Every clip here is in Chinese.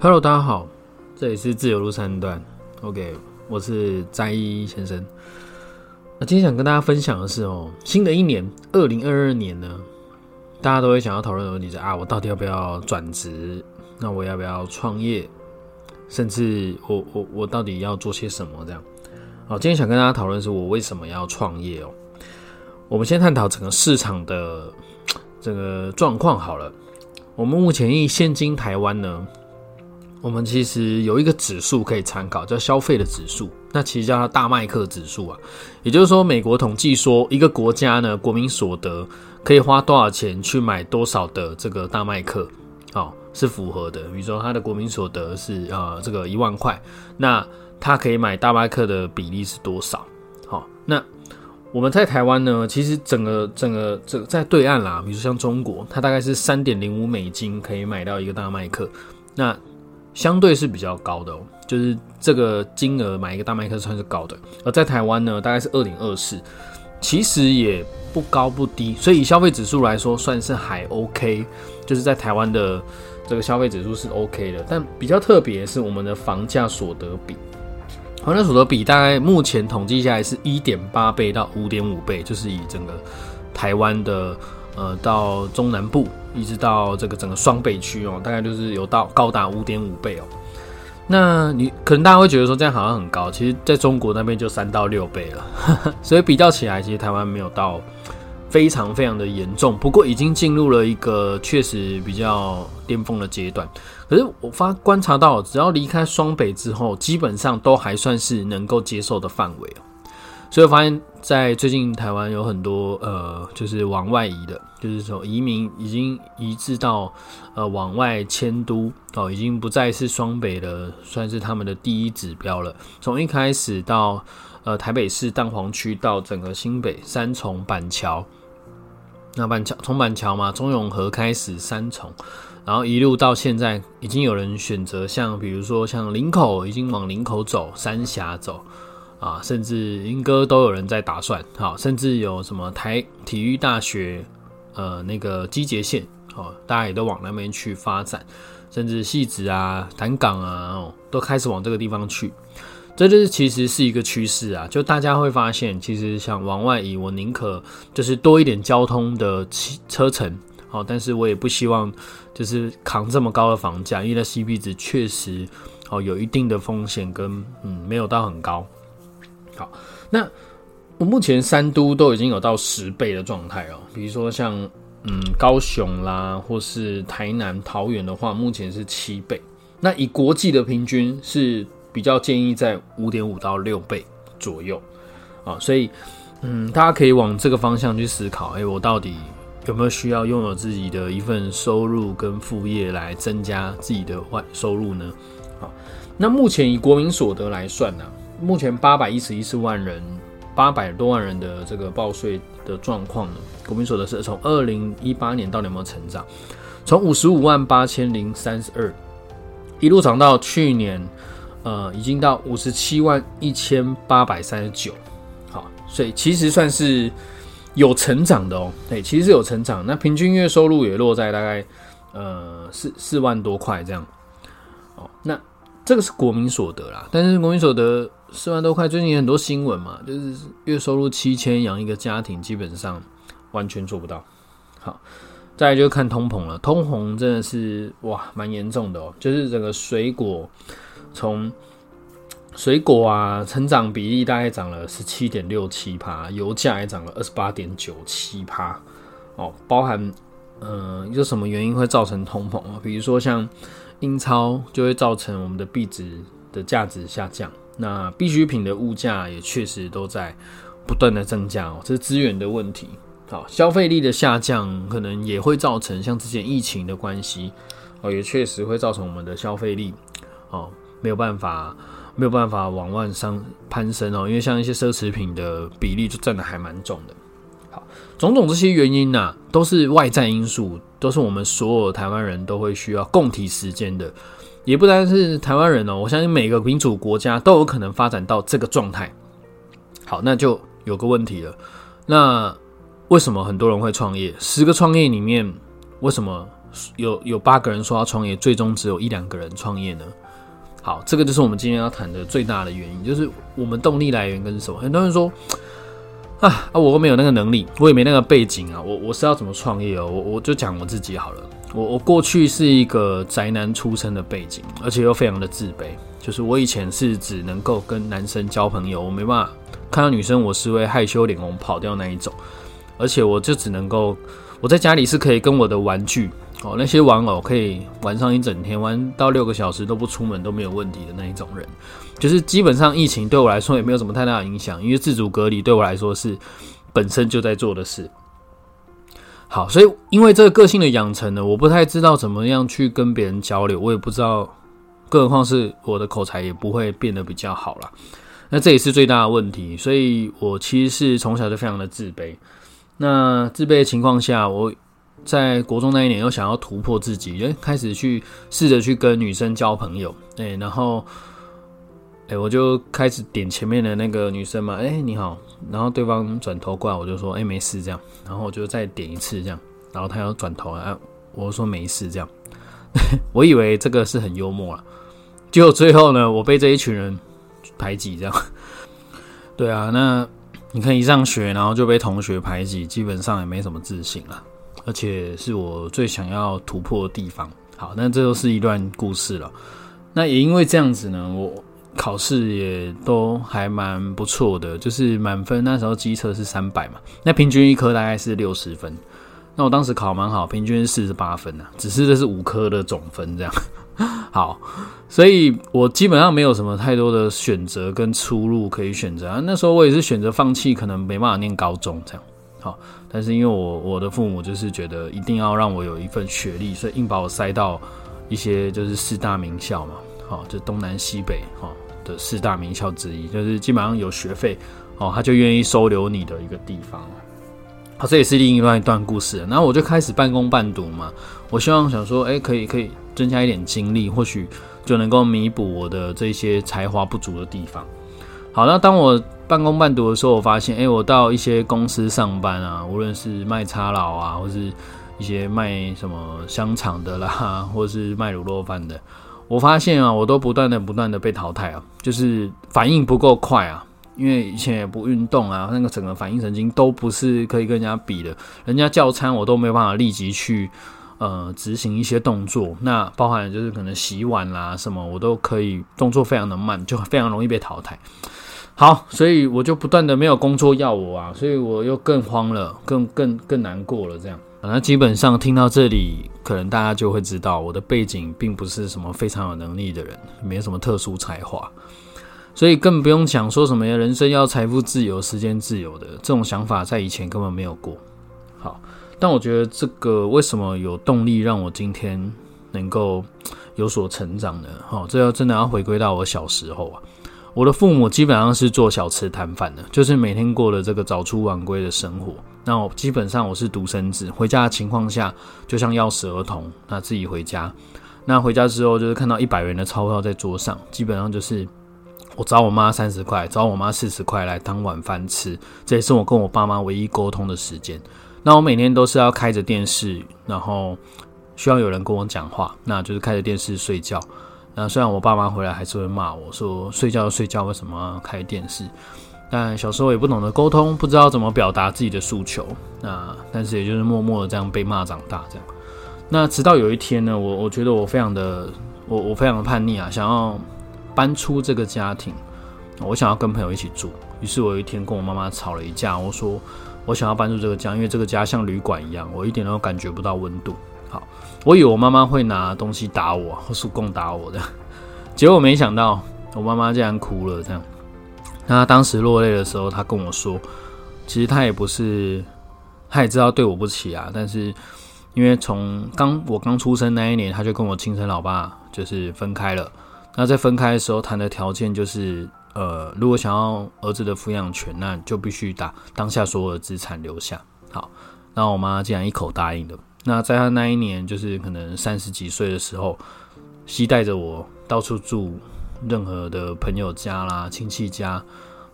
Hello，大家好，这里是自由路三段。OK，我是斋一先生。那今天想跟大家分享的是哦，新的一年二零二二年呢，大家都会想要讨论的问题是啊，我到底要不要转职？那我要不要创业？甚至我我我到底要做些什么？这样。好，今天想跟大家讨论是我为什么要创业哦。我们先探讨整个市场的这个状况好了。我们目前以现今台湾呢，我们其实有一个指数可以参考，叫消费的指数。那其实叫它大麦克指数啊。也就是说，美国统计说，一个国家呢，国民所得可以花多少钱去买多少的这个大麦克，哦，是符合的。比如说，他的国民所得是呃这个一万块，那他可以买大麦克的比例是多少？好，那。我们在台湾呢，其实整个整个这个在对岸啦，比如像中国，它大概是三点零五美金可以买到一个大麦克，那相对是比较高的哦，就是这个金额买一个大麦克算是高的。而在台湾呢，大概是二零二四，其实也不高不低，所以以消费指数来说，算是还 OK，就是在台湾的这个消费指数是 OK 的。但比较特别是我们的房价所得比。房价所得比大概目前统计下来是一点八倍到五点五倍，就是以整个台湾的呃到中南部一直到这个整个双北区哦，大概就是有到高达五点五倍哦。那你可能大家会觉得说这样好像很高，其实在中国那边就三到六倍了，所以比较起来，其实台湾没有到。非常非常的严重，不过已经进入了一个确实比较巅峰的阶段。可是我发观察到，只要离开双北之后，基本上都还算是能够接受的范围哦。所以我发现，在最近台湾有很多呃，就是往外移的，就是说移民已经移至到呃往外迁都哦，已经不再是双北的，算是他们的第一指标了。从一开始到呃台北市蛋黄区，到整个新北三重板桥。那板桥从板桥嘛，中永和开始三重，然后一路到现在，已经有人选择像比如说像林口，已经往林口走，三峡走啊，甚至莺歌都有人在打算，好，甚至有什么台体育大学，呃，那个基捷线，哦，大家也都往那边去发展，甚至戏子啊、潭港啊，哦，都开始往这个地方去。这就是其实是一个趋势啊，就大家会发现，其实想往外移，我宁可就是多一点交通的车车程，好，但是我也不希望就是扛这么高的房价，因为 CP 值确实哦有一定的风险跟嗯没有到很高。好，那我目前三都都已经有到十倍的状态哦，比如说像嗯高雄啦，或是台南、桃园的话，目前是七倍。那以国际的平均是。比较建议在五点五到六倍左右啊，所以嗯，大家可以往这个方向去思考。哎，我到底有没有需要拥有自己的一份收入跟副业来增加自己的外收入呢？好，那目前以国民所得来算呢，目前八百一十一四万人，八百多万人的这个报税的状况呢，国民所得是从二零一八年到底有没有成长？从五十五万八千零三十二一路涨到去年。呃，已经到五十七万一千八百三十九，好，所以其实算是有成长的哦。对，其实是有成长。那平均月收入也落在大概呃四四万多块这样。哦，那这个是国民所得啦，但是国民所得四万多块，最近很多新闻嘛，就是月收入七千养一个家庭，基本上完全做不到。好，再来就看通膨了，通膨真的是哇蛮严重的哦，就是整个水果。从水果啊，成长比例大概涨了十七点六七趴，油价也涨了二十八点九七趴。哦，包含嗯，有什么原因会造成通膨啊？比如说像英超就会造成我们的币值的价值下降，那必需品的物价也确实都在不断的增加哦，这是资源的问题。好，消费力的下降可能也会造成像之前疫情的关系哦，也确实会造成我们的消费力哦。没有办法，没有办法往万上攀升哦，因为像一些奢侈品的比例就占的还蛮重的。好，种种这些原因呢，都是外在因素，都是我们所有台湾人都会需要共体时间的。也不单是台湾人哦，我相信每个民主国家都有可能发展到这个状态。好，那就有个问题了，那为什么很多人会创业？十个创业里面，为什么有有八个人说要创业，最终只有一两个人创业呢？好，这个就是我们今天要谈的最大的原因，就是我们动力来源跟什么？很多人说啊啊，我没有那个能力，我也没那个背景啊，我我是要怎么创业哦？我我就讲我自己好了。我我过去是一个宅男出身的背景，而且又非常的自卑，就是我以前是只能够跟男生交朋友，我没办法看到女生，我是会害羞脸红跑掉那一种，而且我就只能够我在家里是可以跟我的玩具。哦，那些玩偶可以玩上一整天，玩到六个小时都不出门都没有问题的那一种人，就是基本上疫情对我来说也没有什么太大的影响，因为自主隔离对我来说是本身就在做的事。好，所以因为这个个性的养成呢，我不太知道怎么样去跟别人交流，我也不知道，更何况是我的口才也不会变得比较好了。那这也是最大的问题，所以我其实是从小就非常的自卑。那自卑的情况下，我。在国中那一年，又想要突破自己，就开始去试着去跟女生交朋友，哎，然后，哎，我就开始点前面的那个女生嘛，哎，你好，然后对方转头过来，我就说，哎，没事这样，然后我就再点一次这样，然后他又转头，哎，我说没事这样，我以为这个是很幽默啊，结果最后呢，我被这一群人排挤这样，对啊，那你看一上学，然后就被同学排挤，基本上也没什么自信了。而且是我最想要突破的地方。好，那这都是一段故事了。那也因为这样子呢，我考试也都还蛮不错的，就是满分那时候机测是三百嘛，那平均一科大概是六十分。那我当时考蛮好，平均四十八分呢，只是这是五科的总分这样。好，所以我基本上没有什么太多的选择跟出路可以选择啊。那时候我也是选择放弃，可能没办法念高中这样。好。但是因为我我的父母就是觉得一定要让我有一份学历，所以硬把我塞到一些就是四大名校嘛，好，就东南西北哈的四大名校之一，就是基本上有学费哦，他就愿意收留你的一个地方。好，这也是另一外一段故事。然后我就开始半工半读嘛，我希望想说，哎，可以可以增加一点精力，或许就能够弥补我的这些才华不足的地方。好，那当我半工半读的时候，我发现，哎，我到一些公司上班啊，无论是卖叉佬啊，或是一些卖什么香肠的啦，或是卖卤肉饭的，我发现啊，我都不断的、不断的被淘汰啊，就是反应不够快啊，因为以前也不运动啊，那个整个反应神经都不是可以跟人家比的，人家叫餐我都没有办法立即去呃执行一些动作，那包含就是可能洗碗啦什么，我都可以动作非常的慢，就非常容易被淘汰。好，所以我就不断的没有工作要我啊，所以我又更慌了，更更更难过了。这样，那基本上听到这里，可能大家就会知道我的背景并不是什么非常有能力的人，没什么特殊才华，所以更不用讲说什么人生要财富自由、时间自由的这种想法，在以前根本没有过。好，但我觉得这个为什么有动力让我今天能够有所成长呢？好，这要真的要回归到我小时候啊。我的父母基本上是做小吃摊贩的，就是每天过了这个早出晚归的生活。那我基本上我是独生子，回家的情况下就像要死儿童，那自己回家。那回家之后就是看到一百元的钞票在桌上，基本上就是我找我妈三十块，找我妈四十块来当晚饭吃，这也是我跟我爸妈唯一沟通的时间。那我每天都是要开着电视，然后需要有人跟我讲话，那就是开着电视睡觉。那虽然我爸妈回来还是会骂我说睡觉就睡觉为什么开电视？但小时候也不懂得沟通，不知道怎么表达自己的诉求。那但是也就是默默的这样被骂长大这样。那直到有一天呢，我我觉得我非常的我我非常的叛逆啊，想要搬出这个家庭，我想要跟朋友一起住。于是我有一天跟我妈妈吵了一架，我说我想要搬出这个家，因为这个家像旅馆一样，我一点都感觉不到温度。好。我以为我妈妈会拿东西打我，或是供打我的，结果没想到我妈妈竟然哭了。这样，那她当时落泪的时候，她跟我说，其实她也不是，她也知道对我不起啊。但是因为从刚我刚出生那一年，她就跟我亲生老爸就是分开了。那在分开的时候谈的条件就是，呃，如果想要儿子的抚养权，那就必须打当下所有的资产留下。好，那我妈竟然一口答应了。那在他那一年，就是可能三十几岁的时候，携带着我到处住任何的朋友家啦、亲戚家，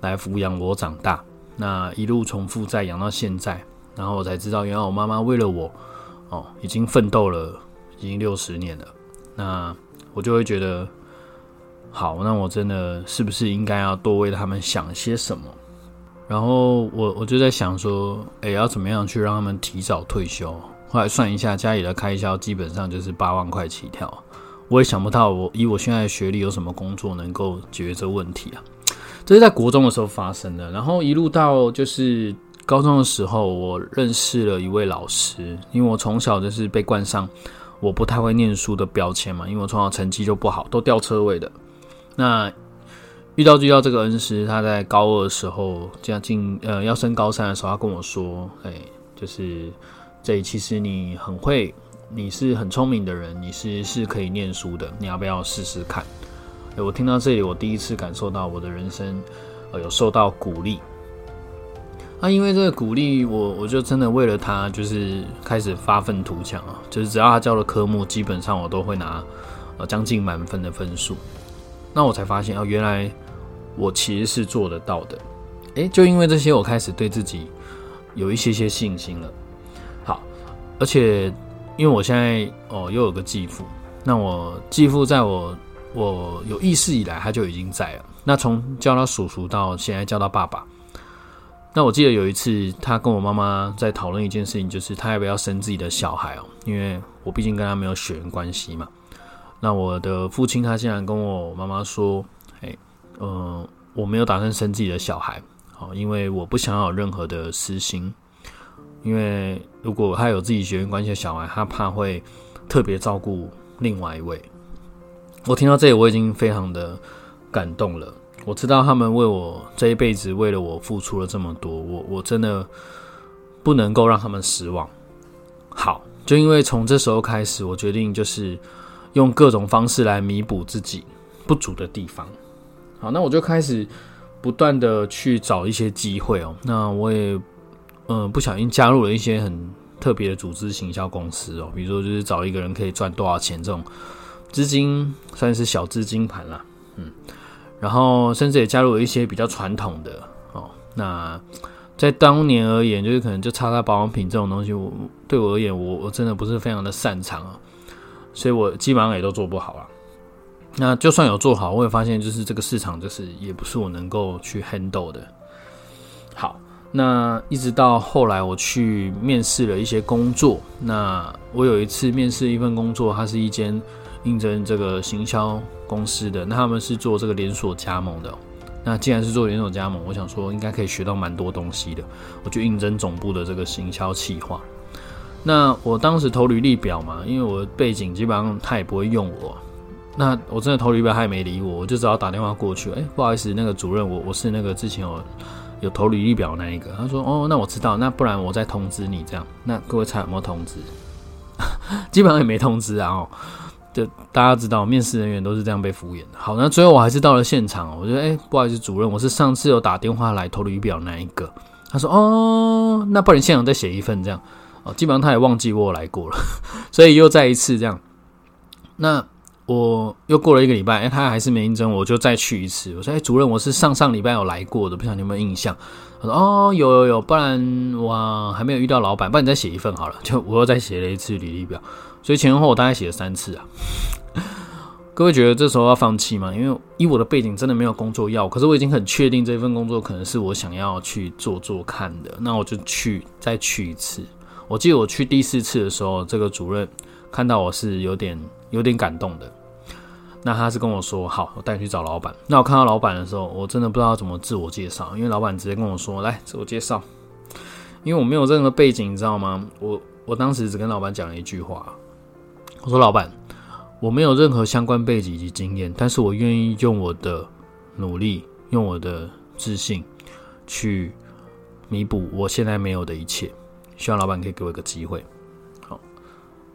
来抚养我长大。那一路从负债养到现在，然后我才知道，原来我妈妈为了我，哦，已经奋斗了已经六十年了。那我就会觉得，好，那我真的是不是应该要多为他们想些什么？然后我我就在想说，哎，要怎么样去让他们提早退休？后来算一下，家里的开销基本上就是八万块起跳。我也想不到，我以我现在的学历，有什么工作能够解决这问题啊？这是在国中的时候发生的。然后一路到就是高中的时候，我认识了一位老师，因为我从小就是被冠上我不太会念书的标签嘛，因为我从小成绩就不好，都掉车位的。那遇到遇到这个恩师，他在高二的时候，将近呃要升高三的时候，他跟我说：“哎，就是这其实你很会，你是很聪明的人，你是是可以念书的，你要不要试试看？”哎，我听到这里，我第一次感受到我的人生呃有受到鼓励。那因为这个鼓励，我我就真的为了他，就是开始发愤图强啊，就是只要他教的科目，基本上我都会拿呃将近满分的分数。那我才发现啊，原来。我其实是做得到的，诶，就因为这些，我开始对自己有一些些信心了。好，而且因为我现在哦又有个继父，那我继父在我我有意识以来，他就已经在了。那从叫他叔叔到现在叫他爸爸，那我记得有一次他跟我妈妈在讨论一件事情，就是他要不要生自己的小孩哦，因为我毕竟跟他没有血缘关系嘛。那我的父亲他竟然跟我妈妈说。嗯，我没有打算生自己的小孩，好，因为我不想要有任何的私心。因为如果他有自己血缘关系的小孩，他怕会特别照顾另外一位。我听到这里，我已经非常的感动了。我知道他们为我这一辈子为了我付出了这么多，我我真的不能够让他们失望。好，就因为从这时候开始，我决定就是用各种方式来弥补自己不足的地方。好，那我就开始不断的去找一些机会哦。那我也嗯不小心加入了一些很特别的组织行销公司哦，比如说就是找一个人可以赚多少钱这种资金算是小资金盘啦，嗯，然后甚至也加入了一些比较传统的哦。那在当年而言，就是可能就擦擦保养品这种东西，我对我而言，我我真的不是非常的擅长啊，所以我基本上也都做不好了。那就算有做好，我也发现就是这个市场就是也不是我能够去 handle 的。好，那一直到后来我去面试了一些工作。那我有一次面试一份工作，它是一间应征这个行销公司的，那他们是做这个连锁加盟的。那既然是做连锁加盟，我想说应该可以学到蛮多东西的。我就应征总部的这个行销企划。那我当时投履历表嘛，因为我背景基本上他也不会用我。那我真的投履历表，他也没理我，我就只好打电话过去。哎，不好意思，那个主任，我我是那个之前有有投履历表那一个。他说，哦，那我知道，那不然我再通知你这样。那各位猜有没有通知？基本上也没通知啊。哦，就大家知道，面试人员都是这样被敷衍的。好，那最后我还是到了现场。我觉得，哎，不好意思，主任，我是上次有打电话来投履历表那一个。他说，哦，那不然现场再写一份这样。哦，基本上他也忘记我来过了，所以又再一次这样。那。我又过了一个礼拜，哎，他还是没应征，我就再去一次。我说：“哎，主任，我是上上礼拜有来过的，不晓得你有没有印象？”他说：“哦，有有有，不然我还没有遇到老板，不然你再写一份好了。”就我又再写了一次履历表，所以前后我大概写了三次啊。各位觉得这时候要放弃吗？因为以我的背景，真的没有工作要，可是我已经很确定这份工作可能是我想要去做做看的，那我就去再去一次。我记得我去第四次的时候，这个主任看到我是有点。有点感动的，那他是跟我说：“好，我带你去找老板。”那我看到老板的时候，我真的不知道怎么自我介绍，因为老板直接跟我说：“来，自我介绍。”因为我没有任何背景，你知道吗？我我当时只跟老板讲了一句话，我说：“老板，我没有任何相关背景以及经验，但是我愿意用我的努力，用我的自信去弥补我现在没有的一切。希望老板可以给我一个机会。”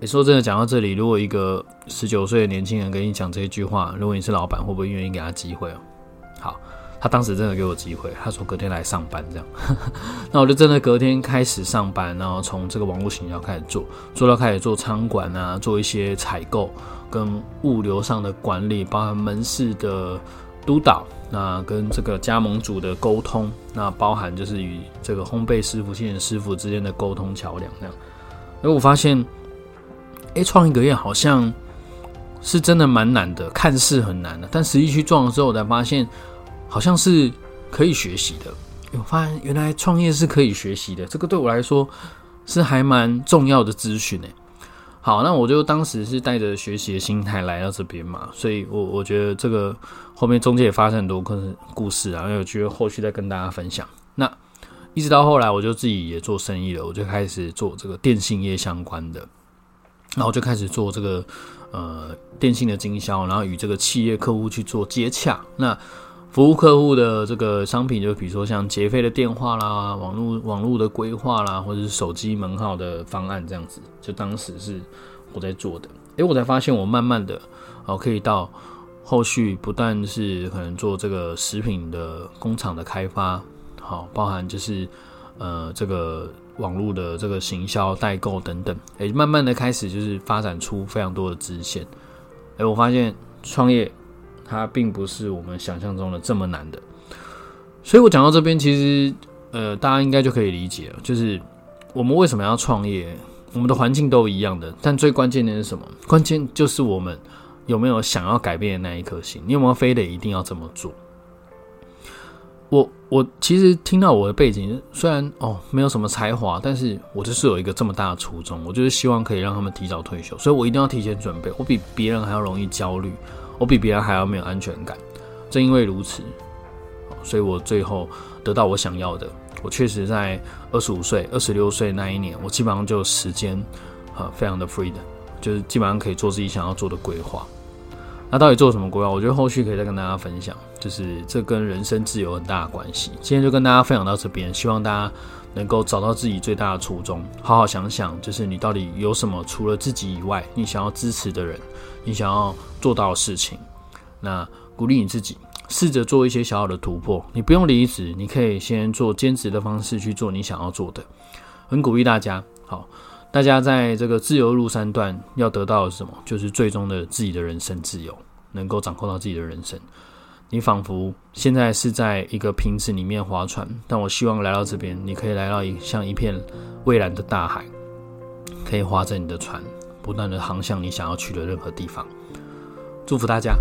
你说真的，讲到这里，如果一个十九岁的年轻人跟你讲这一句话，如果你是老板，会不会愿意给他机会哦？好，他当时真的给我机会，他说隔天来上班这样，那我就真的隔天开始上班，然后从这个网络营销开始做，做到开始做仓管啊，做一些采购跟物流上的管理，包含门市的督导，那跟这个加盟组的沟通，那包含就是与这个烘焙师傅、现师傅之间的沟通桥梁这样，因为我发现。哎，创一个业好像是真的蛮难的，看似很难的，但实际去撞了之后，我才发现好像是可以学习的。我发现原来创业是可以学习的，这个对我来说是还蛮重要的资讯诶。好，那我就当时是带着学习的心态来到这边嘛，所以我我觉得这个后面中间也发生很多故事故事啊，有机会后续再跟大家分享。那一直到后来，我就自己也做生意了，我就开始做这个电信业相关的，然后就开始做这个呃电信的经销，然后与这个企业客户去做接洽。那服务客户的这个商品，就比如说像结费的电话啦、网络网络的规划啦，或者是手机门号的方案这样子，就当时是我在做的。诶，我才发现我慢慢的哦，可以到后续不但是可能做这个食品的工厂的开发，好，包含就是呃这个网络的这个行销代购等等，诶，慢慢的开始就是发展出非常多的支线。诶，我发现创业。它并不是我们想象中的这么难的，所以我讲到这边，其实呃，大家应该就可以理解，就是我们为什么要创业，我们的环境都一样的，但最关键的是什么？关键就是我们有没有想要改变的那一颗心，你有没有非得一定要这么做？我我其实听到我的背景，虽然哦没有什么才华，但是我就是有一个这么大的初衷，我就是希望可以让他们提早退休，所以我一定要提前准备，我比别人还要容易焦虑。我比别人还要没有安全感，正因为如此，所以我最后得到我想要的。我确实在二十五岁、二十六岁那一年，我基本上就时间啊非常的 free 的，就是基本上可以做自己想要做的规划。那到底做什么规划？我觉得后续可以再跟大家分享，就是这跟人生自由很大的关系。今天就跟大家分享到这边，希望大家能够找到自己最大的初衷，好好想想，就是你到底有什么除了自己以外，你想要支持的人。你想要做到的事情，那鼓励你自己，试着做一些小小的突破。你不用离职，你可以先做兼职的方式去做你想要做的。很鼓励大家，好，大家在这个自由路三段要得到的是什么？就是最终的自己的人生自由，能够掌控到自己的人生。你仿佛现在是在一个瓶子里面划船，但我希望来到这边，你可以来到一像一片蔚蓝的大海，可以划着你的船。不断的航向你想要去的任何地方，祝福大家。